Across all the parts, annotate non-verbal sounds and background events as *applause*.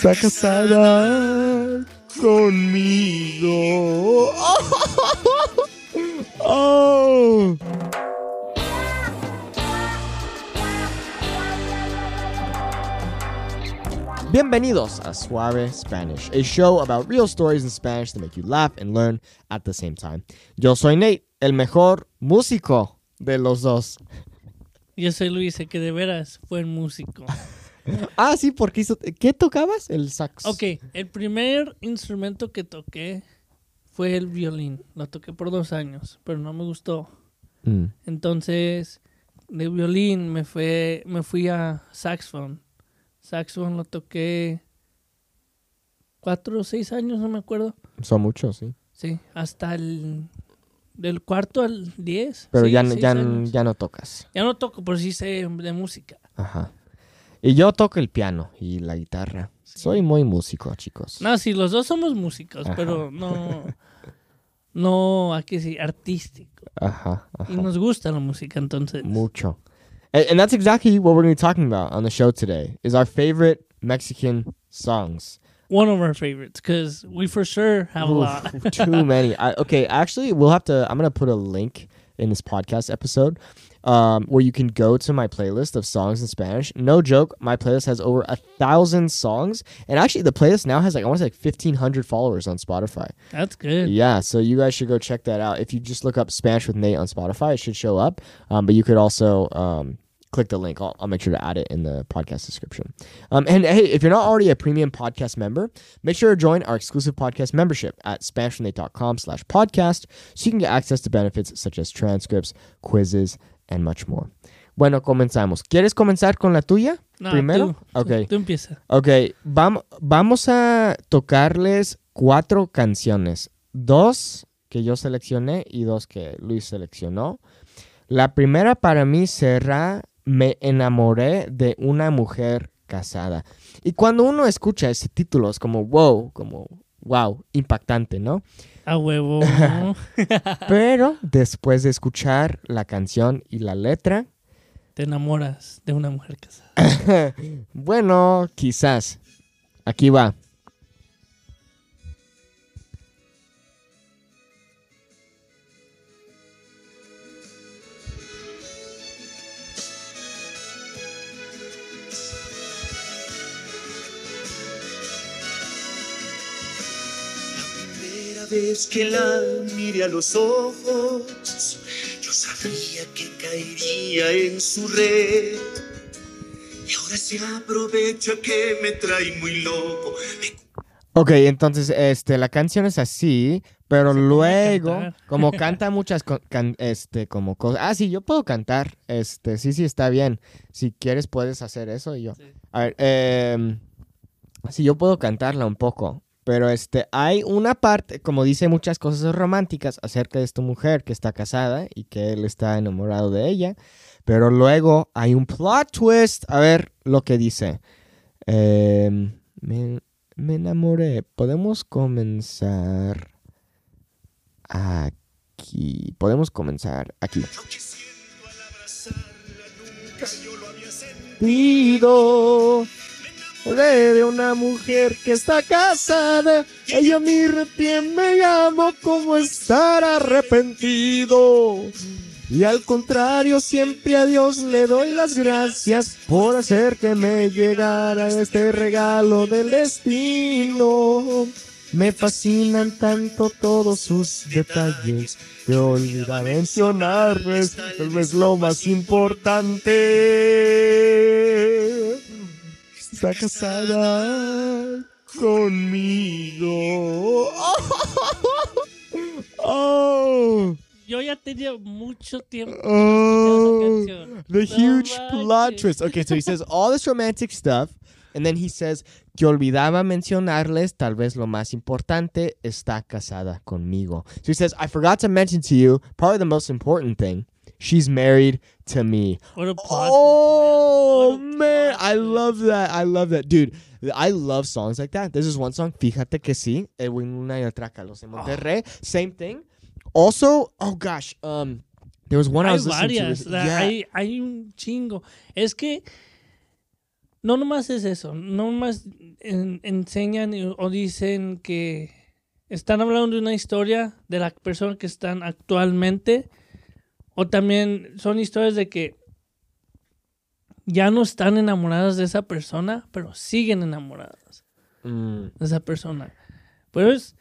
Está casada conmigo. *laughs* Oh. Bienvenidos a Suave Spanish, a show about real stories in Spanish that make you laugh and learn at the same time. Yo soy Nate, el mejor músico de los dos. Yo soy Luis, el que de veras fue el músico. *laughs* Ah, sí, porque hizo... ¿Qué tocabas? El sax. Ok, el primer instrumento que toqué fue el violín. Lo toqué por dos años, pero no me gustó. Mm. Entonces, de violín me, fue, me fui a saxofón. Saxofón lo toqué cuatro o seis años, no me acuerdo. Son muchos, sí. Sí, hasta el... Del cuarto al diez. Pero Sí, ya, ya, ya no tocas. Ya no toco, pero sí sé de música. Ajá. Y yo toco el piano y la guitarra. Soy muy músico, chicos. No, sí, los dos somos músicos, Ajá. pero no... *laughs* No, aquí sí, artístico. Ajá, ajá. Y nos gusta la música, entonces. Mucho. And, and that's exactly what we're going to be talking about on the show today. Is our favorite Mexican songs. One of our favorites, because we for sure have a Oof, lot. too many. I, okay, actually, we'll have to. I'm going to put a link in this podcast episode um, where you can go to my playlist of songs in Spanish. No joke, my playlist has over a thousand songs, and actually, the playlist now has like I want to say like 1,500 followers on Spotify. That's good. Yeah, so you guys should go check that out. If you just look up Spanish with Nate on Spotify, it should show up. Um, but you could also um, click the link. I'll, I'll make sure to add it in the podcast description. Um, and hey, if you're not already a premium podcast member, make sure to join our exclusive podcast membership at SpanishWithNate.com slash podcast so you can get access to benefits such as transcripts, quizzes, and much more. Bueno, comenzamos. ¿Quieres comenzar con la tuya? No, primero? tú, Ok. Tú empieza. Ok, vam- vamos a tocarles cuatro canciones. Dos que yo seleccioné y dos que Luis seleccionó. La primera para mí será Me enamoré de una mujer casada. Y cuando uno escucha ese título es como wow, como wow, impactante, ¿no? A huevo. *laughs* Pero después de escuchar la canción y la letra, Te enamoras de una mujer casada. *laughs* bueno, quizás. Aquí va. Vez que la miré a los ojos, yo sabía que caería en su red. Y ahora se aprovecha que me trae muy loco. Me Ok, entonces este, la canción es así, pero Se luego, *laughs* como canta muchas co- can- este, como cosas. Ah, sí, yo puedo cantar. Este, sí, sí, está bien. Si quieres puedes hacer eso y yo. Sí. A ver, em, sí, yo puedo cantarla un poco. Pero este, hay una parte, como dice muchas cosas románticas acerca de esta mujer que está casada y que él está enamorado de ella. Pero luego hay un plot twist. A ver lo que dice. Em, me, enamoré. Podemos comenzar aquí. Podemos comenzar aquí. sentido. De una mujer que está casada. Ella me retiene, me llamo como estar arrepentido. Y al contrario, siempre a Dios le doy las gracias por hacer que me llegara este regalo del destino. Me fascinan tanto todos sus detalles que olvida mencionarles tal vez lo más importante. Está casada conmigo. *laughs* Oh, Yo ya tenía mucho tiempo. oh, the huge plot twist. Okay, so he says all this romantic stuff, and then he says que olvidaba mencionarles tal vez lo más importante, está casada conmigo. So he says, I forgot to mention to you probably the most important thing. She's married to me. What a plot Oh man. Man, I love that. I love that, dude. I love songs like that. This is one song. Fíjate que sí. En una y otra Carlos en Monterrey. Same thing. Also, oh gosh, um, there was one I Hay was listening to. varias. this- la- yeah. hay, hay un chingo. Es que no nomás es eso, no nomás en- enseñan o dicen que están hablando de una historia de la persona que están actualmente, o también son historias de que ya no están enamoradas de esa persona, pero siguen enamoradas Mm, de esa persona. Pues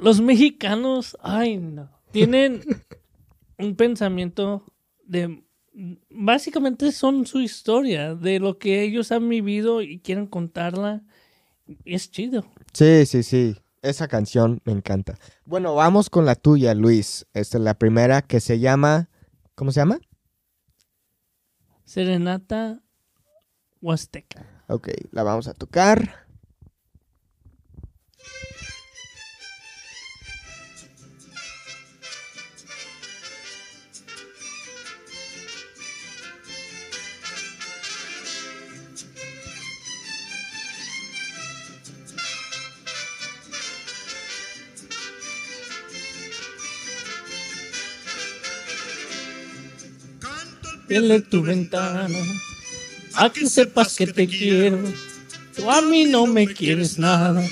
los mexicanos, ay no, tienen *laughs* un pensamiento de básicamente son su historia de lo que ellos han vivido y quieren contarla. Y es chido. Sí, sí, sí. Esa canción me encanta. Bueno, vamos con la tuya, Luis. Esta es la primera que se llama. ¿Cómo se llama? Serenata Huasteca. Ok, la vamos a tocar. Dile tu ventana a que sepas que te quiero. Tú a mí no me quieres nada,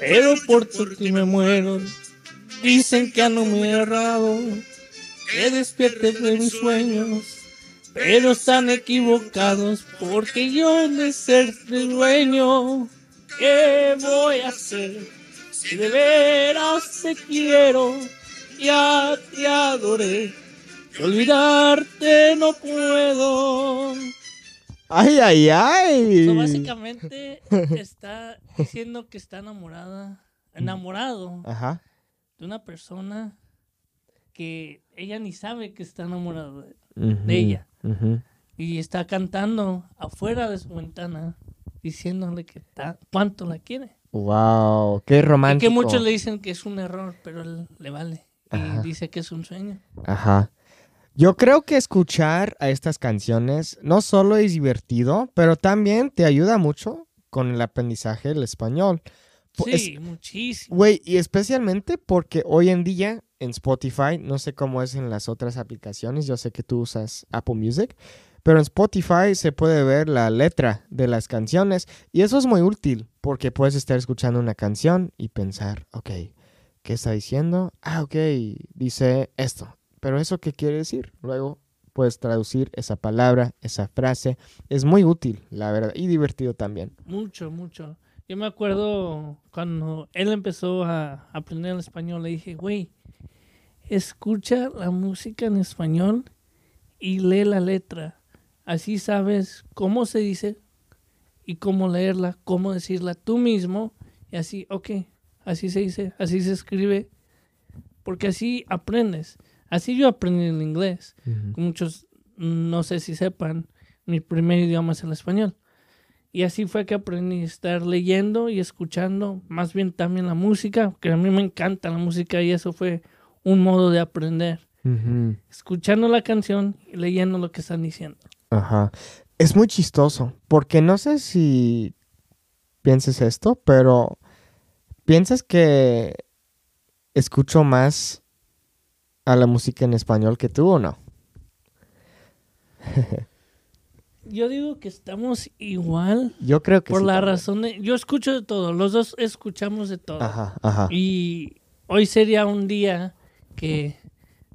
pero por ti me muero. Dicen que no me he errado, que despiertes de mis sueños, pero están equivocados porque yo de ser tu dueño. ¿Qué voy a hacer si de veras te quiero? Ya te adoré. Y Olvidarte no puedo. ¡Ay, ay, ay! So, básicamente está diciendo que está enamorada, enamorado Ajá. de una persona que ella ni sabe que está enamorado de, ella. Y está cantando afuera de su ventana diciéndole que ta- cuánto la quiere. Wow, qué Y romántico. que muchos le dicen que es un error, pero él le vale. Y Ajá. dice que es un sueño. Ajá. Yo creo que escuchar a estas canciones no solo es divertido, pero también te ayuda mucho con el aprendizaje del español. Es- Sí, muchísimo. Güey, y especialmente porque hoy en día en Spotify, no sé cómo es en las otras aplicaciones, yo sé que tú usas Apple Music, pero en Spotify se puede ver la letra de las canciones y eso es muy útil porque puedes estar escuchando una canción y pensar, ok, ¿qué está diciendo? Ah, ok, dice esto, pero ¿eso qué quiere decir? Luego puedes traducir esa palabra, esa frase, es muy útil, la verdad, y divertido también. Mucho, mucho. Yo me acuerdo cuando él empezó a aprender el español, le dije, güey, escucha la música en español y lee la letra. Así sabes cómo se dice y cómo leerla, cómo decirla tú mismo. Y así, ok, así se dice, así se escribe. Porque así aprendes. Así yo aprendí el inglés. Muchos no sé si sepan, mi primer idioma es el español. Y así fue que aprendí a estar leyendo y escuchando, más bien también la música, que a mí me encanta la música y eso fue un modo de aprender. Escuchando la canción y leyendo lo que están diciendo. Ajá. Es muy chistoso, porque no sé si pienses esto, pero ¿piensas que escucho más a la música en español que tú o no? Yo digo que estamos igual Yo creo que por sí la también. razón de... Yo escucho de todo, los dos escuchamos de todo. Ajá, ajá. Y hoy sería un día que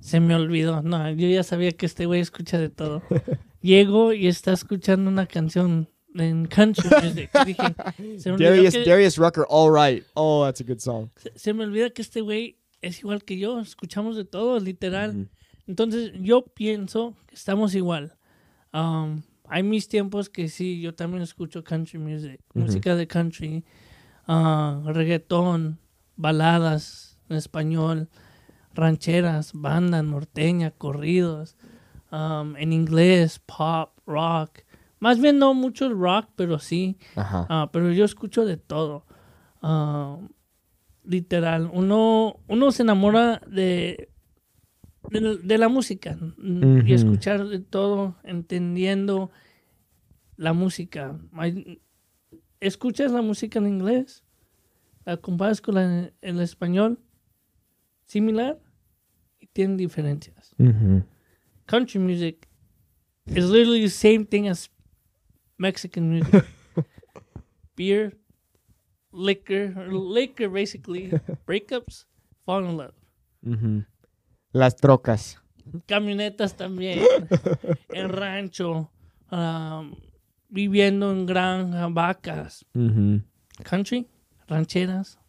se me olvidó. No, yo ya sabía que este güey escucha de todo. *laughs* Llego y está escuchando una canción en country music. Y *laughs* dije, se me, olvidó Darius, que, Darius Rucker, All Right. Oh, that's a good song. se- se me olvida que este güey es igual que yo. Escuchamos de todo, literal. Entonces yo pienso que estamos igual. Um, hay mis tiempos que sí, yo también escucho country music, música de country, ah, reggaetón, baladas en español, rancheras, banda norteña, corridos, um, en inglés, pop, rock. Más bien no mucho el rock, pero sí. Ajá. Ah, pero yo escucho de todo. Ah, literal. Uno, uno se enamora de, de, de la música mm, Ujú. y escuchar de todo, entendiendo la música. Escuchas la música en inglés, la comparas con la en, en español, similar, y tienen diferencias. Ujú. Country music is literally the same thing as Mexican music. *laughs* Beer, liquor, or liquor basically, *laughs* breakups, fall in love. Las trocas. Camionetas también, *laughs* en rancho, um, viviendo en granja, vacas, country, rancheras.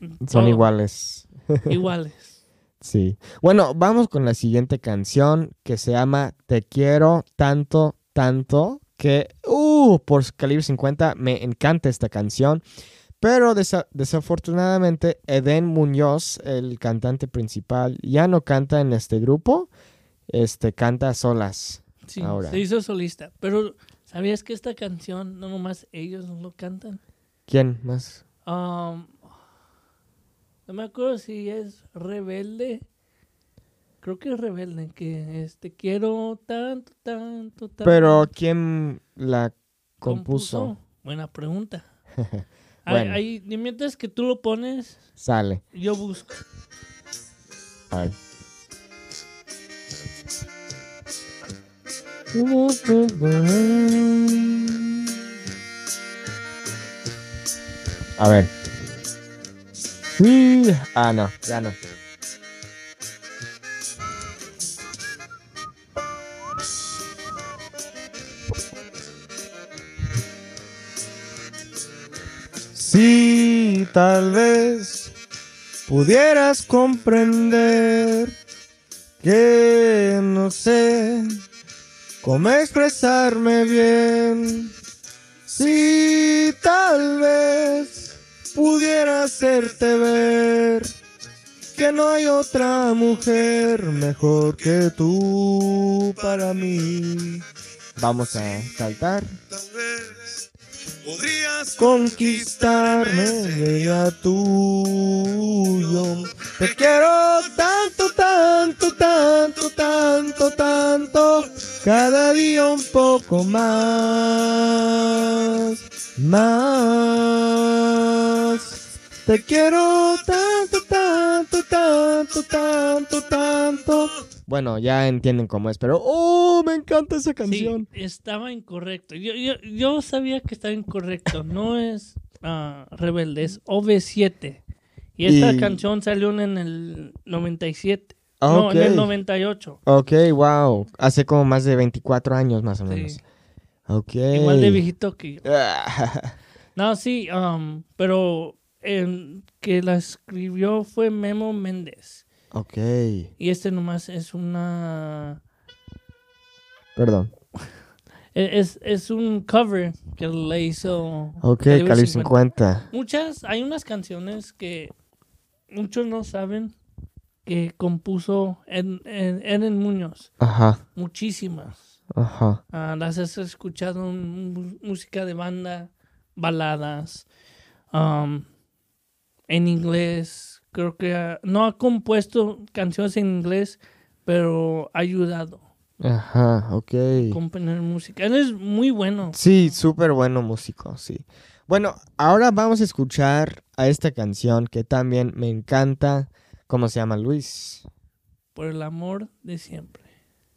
Son todo iguales. *laughs* Iguales. Sí. Bueno, vamos con la siguiente canción que se llama Te quiero tanto, tanto que, uh, por calibre 50 me encanta esta canción. Pero desa- desafortunadamente Eden Muñoz, el cantante principal, ya no canta en este grupo. Este canta a solas. Sí, Ahora. se hizo solista. Pero, ¿sabías que esta canción no nomás ellos lo cantan? ¿Quién más? Um, no me acuerdo si es Rebelde. Creo que es Rebelde, que es Te quiero tanto, tanto, tanto. Pero ¿quién la compuso? Buena pregunta. *laughs* Bueno. Ahí, ahí, mientras que tú lo pones, Sale. yo busco. A ver. A ver. Ah, no, ya no. Tal vez pudieras comprender que no sé cómo expresarme bien. Si tal vez pudiera hacerte ver que no hay otra mujer mejor que tú para mí. Vamos a saltar. Podrías conquistarme sería tuyo. Te quiero tanto, tanto, tanto, tanto, tanto, cada día un poco más, más. Te quiero tanto, tanto, tanto, tanto, tanto. Bueno, ya entienden cómo es, pero ¡oh! Me encanta esa canción. Sí, estaba incorrecto. Yo, yo, yo sabía que estaba incorrecto. No es ah, Rebelde, es OV7. Y esta Y- canción salió en el 97. Ah, No, en el 98. Ok, wow. Hace como más de 24 años más o menos. Sí. Ok. Igual de viejito que yo. Ah, *laughs* No, sí, um, pero el que la escribió fue Memo Méndez. Ok. Y este nomás es una... Perdón. *laughs* e- Es, es un cover que le hizo... Ok, Calibre Calibre 50. 50. Muchas, hay unas canciones que muchos no saben que compuso Ed- Eden Muñoz. Ajá, Muchísimas. ajá. Ah, las has escuchado en música de banda, baladas, um, en inglés. Creo que no ha compuesto canciones en inglés, pero ha ayudado Ajá, ok. a componer música. Él es muy bueno. Sí, súper bueno músico, sí. Bueno, ahora vamos a escuchar a esta canción que también me encanta. ¿Cómo se llama, Luis? Por el amor de siempre.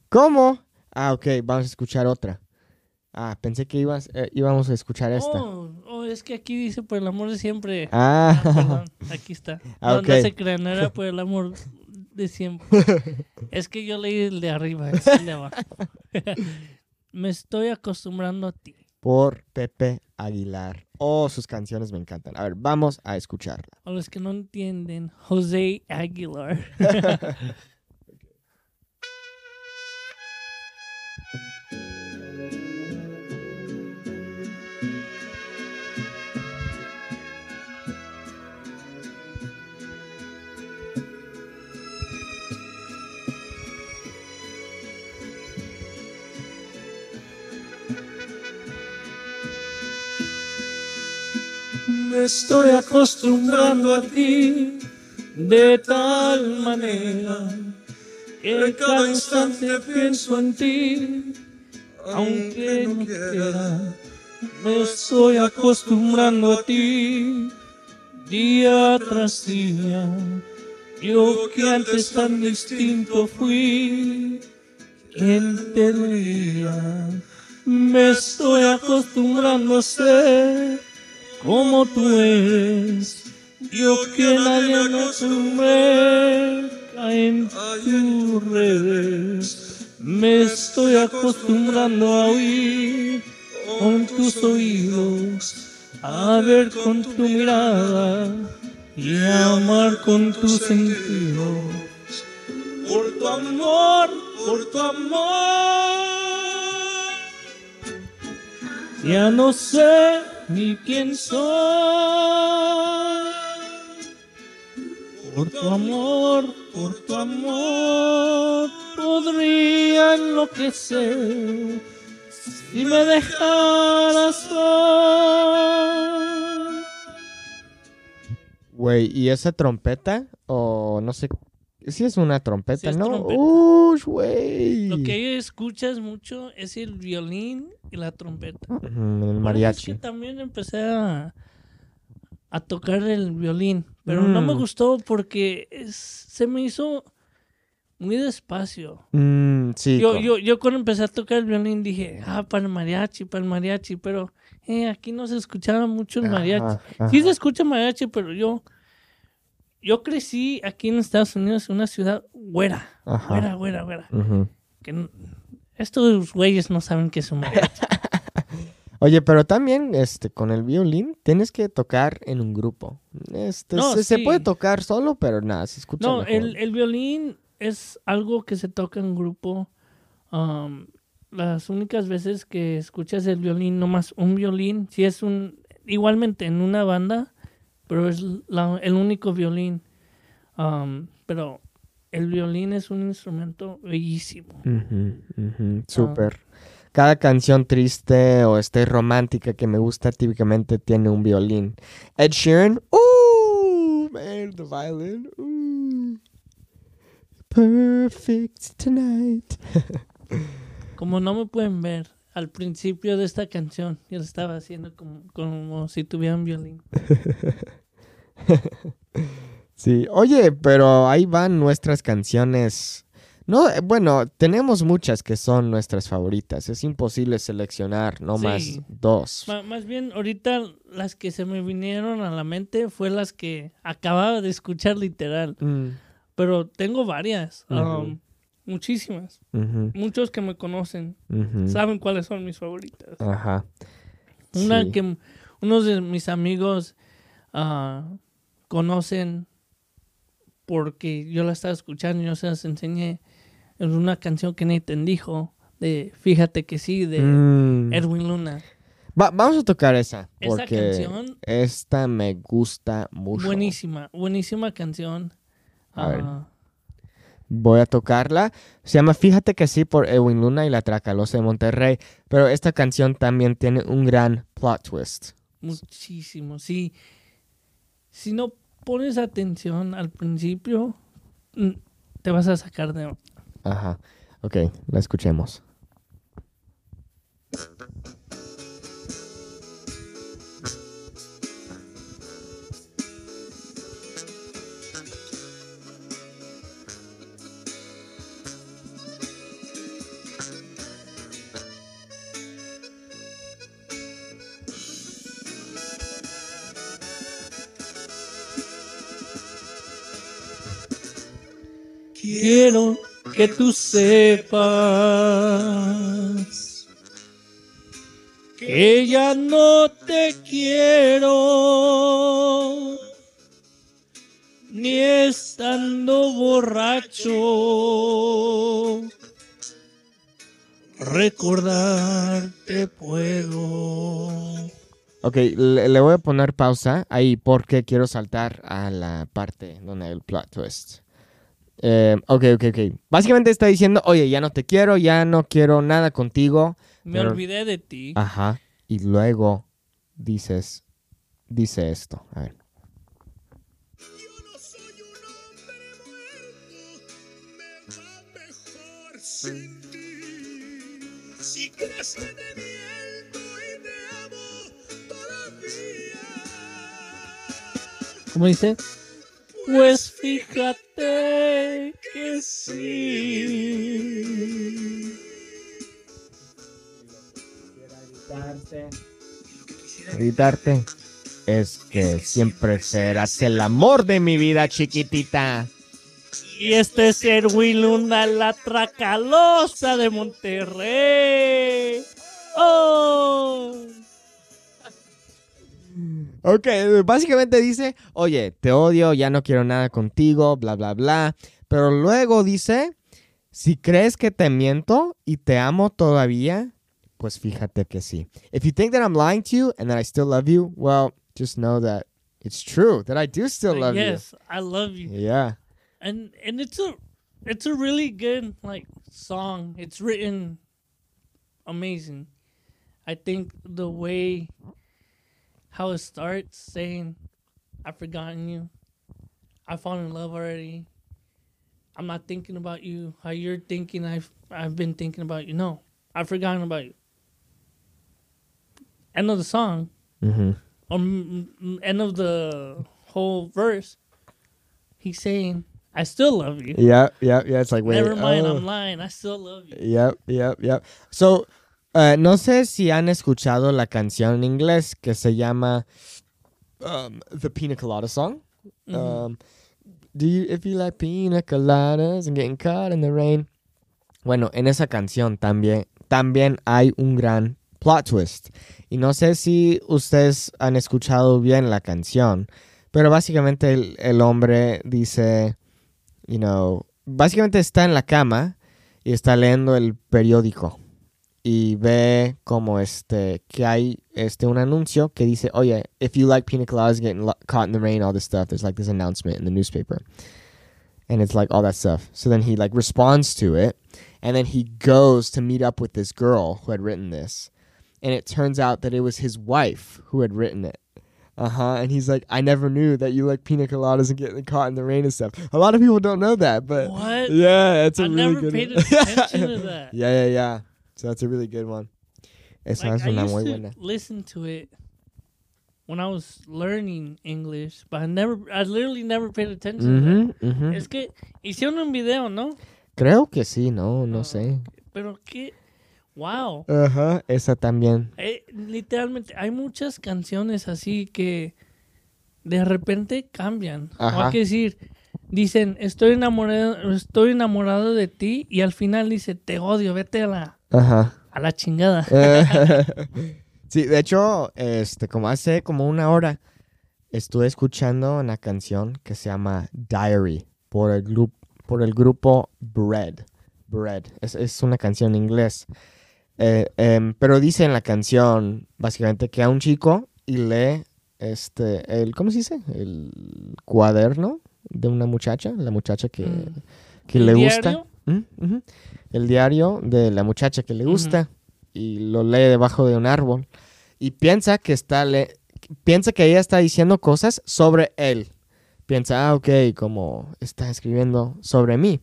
¿Cómo? Ah, ok, vamos a escuchar otra. Ah, pensé que ibas, eh, íbamos a escuchar esta. Oh, es que aquí dice por el amor de siempre. Ah, Ah, perdón, aquí está. *laughs* Ah, No, ok. no se crean, era por el amor de siempre. *laughs* es que yo leí el de arriba, el de abajo. *laughs* Me estoy acostumbrando a ti. por Pepe Aguilar. Oh, sus canciones me encantan. A ver, vamos a escucharla. A los que no entienden, José Aguilar. Me estoy acostumbrando a ti de tal manera que cada instante pienso en ti, aunque no quiera. Me estoy acostumbrando a ti día tras día. Yo que antes tan distinto fui, ¿quién te diría? Me estoy acostumbrando a ser como tú eres. Yo que nadie me sumerja en tus redes. Me estoy acostumbrando a oír con tus oídos, a ver con tu mirada y a amar con tus sentidos. Por tu amor, por tu amor. Ya no sé ni quién soy. Por tu amor, por tu amor, podría enloquecer si me dejaras soy. Güey, ¿y esa trompeta? O no sé. Sí es una trompeta, Sí es ¿no? trompeta. Uy, güey. Lo que escuchas mucho es el violín y la trompeta. El eso es mariachi. que también empecé a, a tocar el violín, pero no me Mm. gustó porque es- se me hizo muy despacio. Mm, sí. Yo, yo, yo cuando empecé a tocar el violín dije, ah, para el mariachi, para el mariachi, pero eh, aquí no se escuchaba mucho el mariachi. Ajá, Sí se escucha mariachi, pero yo, yo crecí aquí en Estados Unidos en una ciudad güera, Ajá. güera, güera, güera. Ujú. Que n- estos güeyes no saben qué es un mariachi. *laughs* Oye, pero también este con el violín tienes que tocar en un grupo. Este No, se, puede tocar solo, pero nada, se escucha No, mejor. el, el violín es algo que se toca en grupo. Um, las únicas veces que escuchas el violín, nomás un violín, si es un, igualmente en una banda, pero es la- el único violín. Um, pero el violín es un instrumento bellísimo. Ah. Súper. Cada canción triste o este romántica que me gusta típicamente tiene un violín. Ed Sheeran, uh, man, the violin, uh. Perfect tonight. *laughs* Como no me pueden ver, al principio de esta canción, yo lo estaba haciendo como, como si tuviera un violín. *laughs* *laughs* Sí, oye, pero ahí van nuestras canciones. No, eh, bueno, tenemos muchas que son nuestras favoritas. Es imposible seleccionar, no más dos. Más bien, ahorita las que se me vinieron a la mente fue las que acababa de escuchar literal. Mm, Pero tengo varias, um, muchísimas. Muchos que me conocen saben cuáles son mis favoritas. Ajá. Una Sí. que unos de mis amigos ah, conocen porque yo la estaba escuchando y yo se las enseñé en una canción que Nathan dijo de Fíjate que sí, de Mm. Erwin Luna. Va- vamos a tocar esa. Porque canción- esta me gusta mucho. Buenísima, buenísima canción. A ver. Ah, Voy a tocarla. Se llama Fíjate que sí por Edwin Luna y la Tracalosa de Monterrey. Pero esta canción también tiene un gran plot twist. muchísimo, sí. Si no pones atención al principio, mm, te vas a sacar de... Ajá. Ok, la escuchemos. Quiero que tú sepas que ya no te quiero, ni estando borracho, recordarte puedo. Ok, le, voy a poner pausa ahí porque quiero saltar a la parte donde el plot twist. Eh, ok, ok, ok. Básicamente está diciendo, oye, ya no te quiero, ya no quiero nada contigo. Me Pero- olvidé de ti. Ajá. Y luego dices, dice esto. A ver. Yo no soy un hombre muerto, me va mejor sin ti. Si crees que te miento y te amo todavía. ¿Cómo dice? Pues fíjate que sí. Gritarte es que siempre serás el amor de mi vida, chiquitita. Y este es Erwin Luna, la tracalosa de Monterrey. ¡Oh! Ok, básicamente dice, oye, te odio, ya no quiero nada contigo, bla, bla, bla. Pero luego dice, si crees que te miento y te amo todavía, pues fíjate que sí. If you think that I'm lying to you and that I still love you, well, just know that it's true, that I do still love yes, I love you. you. Yeah. And and it's a it's a really good like song. It's written amazing. I think the way how it starts saying I've forgotten you. I've fallen in love already. I'm not thinking about you. How you're thinking I've I've been thinking about you. No. I've forgotten about you. End of the song. Mm-hmm. Or mm, mm, end of the whole verse. He's saying, I still love you. Yeah, yeah, yeah. It's like, wait. Never mind, oh. I'm lying. I still love you. Yep, yep, yep. So, uh, no sé si han escuchado la canción en inglés que se llama um, The Pina Colada Song. Um, do you, if you like pina coladas and getting caught in the rain. Bueno, en esa canción también, también hay un gran plot twist. Y no sé si ustedes han escuchado bien la canción, pero básicamente el, el hombre dice, you know, básicamente está en la cama y está leyendo el periódico y ve como este que hay este un anuncio que dice, oye, if you like pina coladas getting caught in the rain, all this stuff, there's like this announcement in the newspaper. And it's like all that stuff. So then he like responds to it and then he goes to meet up with this girl who had written this. And it turns out that it was his wife who had written it. Uh huh. And he's like, I never knew that you like pina coladas and getting caught in the rain and stuff. A lot of people don't know that, but What? yeah, it's a I really never good paid *laughs* attention to that. Yeah, yeah, yeah. So that's a really good one. Esa Like, es I una used muy to buena. listen to it when I was learning English, but I never, I literally never paid attention. to ujú. that. Es que hicieron un video, ¿no? Creo que sí, no, Ah. no sé. Pero que, wow. Ajá, esa también. Eh, literalmente, hay muchas canciones así que de repente cambian. O hay que decir, dicen, estoy enamorado, estoy enamorado de ti, y al final dice, te odio, vete a la, Ajá. a la chingada. *laughs* sí, de hecho, este, como hace como una hora, estuve escuchando una canción que se llama Diary por el, grupo por el grupo Bread. Bread. Es, es una canción en inglés. Eh, em, pero dice en la canción, básicamente, que a un chico y lee este, el, ¿cómo se dice? El cuaderno de una muchacha, la muchacha que, Mm. que ¿El le gusta. diario? El diario de la muchacha que le gusta y lo lee debajo de un árbol y piensa que está le piensa que ella está diciendo cosas sobre él. Piensa, ah, ok, como está escribiendo sobre mí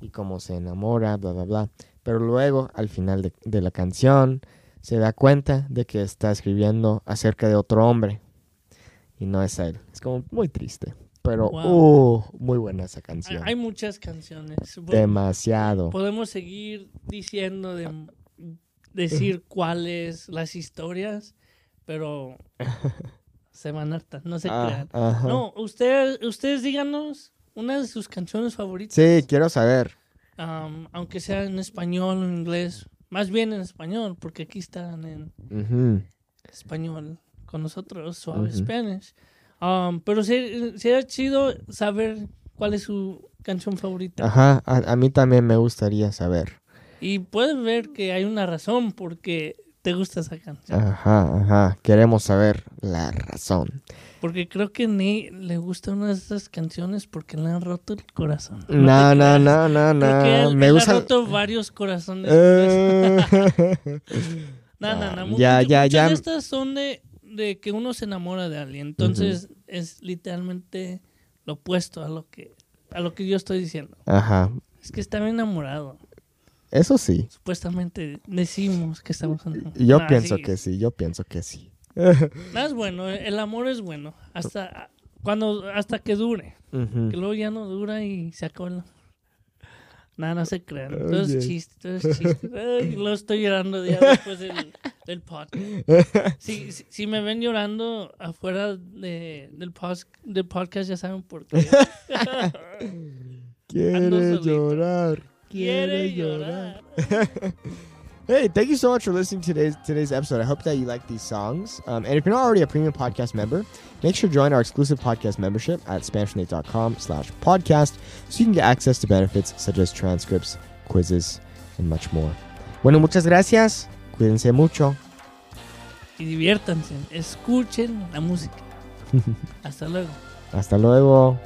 y como se enamora, bla, bla, bla. Pero luego, al final de, de la canción, se da cuenta de que está escribiendo acerca de otro hombre y no es él. Es como muy triste. Pero, Wow. uh, muy buena esa canción. hay muchas canciones. Demasiado. Podemos seguir diciendo, de, decir *laughs* cuáles las historias, pero *laughs* se van hartas, no se Ah, crean. ajá. No, ustedes, ustedes díganos una de sus canciones favoritas. Sí, quiero saber. Am, aunque sea en español o en inglés. Más bien en español, porque aquí están en español con nosotros, suave Ujú. Spanish. Um, pero sería chido saber cuál es su canción favorita. Ajá, a, a mí también me gustaría saber. Y puedes ver que hay una razón por qué te gusta esa canción. Ajá, ajá. Queremos saber la razón. Porque creo que Nate le gusta una de esas canciones porque le han roto el corazón. No, no, no, no, no. él, Me él gusta. ha roto varios corazones. Eh, *laughs* No, no, no. Ya, mucho- ya, muchas ya. de estas son de, de que uno se enamora de alguien. Entonces es literalmente lo opuesto a lo que a lo que yo estoy diciendo. Ajá. Es que estaba enamorado. Eso sí. Supuestamente decimos que estamos enamorados. Yo Nah, pienso sí. que sí, yo pienso que sí. Nada es bueno, el amor es bueno. Hasta cuando hasta que dure. Que luego ya no dura y se acaba el amor. No, no se crean. Todo es chiste, todo es chiste. Ay, lo estoy llorando ya después del, del podcast. *laughs* Si, si, si me ven llorando afuera de, del, pos- del podcast, ya saben por qué. *laughs* Quiere llorar. Quiere llorar. *laughs* Hey, thank you so much for listening to today's today's episode. I hope that you like these songs. Um, and if you're not already a premium podcast member, make sure to join our exclusive podcast membership at SpanishNate.com slash podcast so you can get access to benefits such as transcripts, quizzes, and much more. Bueno, muchas gracias. Cuídense mucho. Y diviértanse. Escuchen la música. *laughs* Hasta luego. Hasta luego.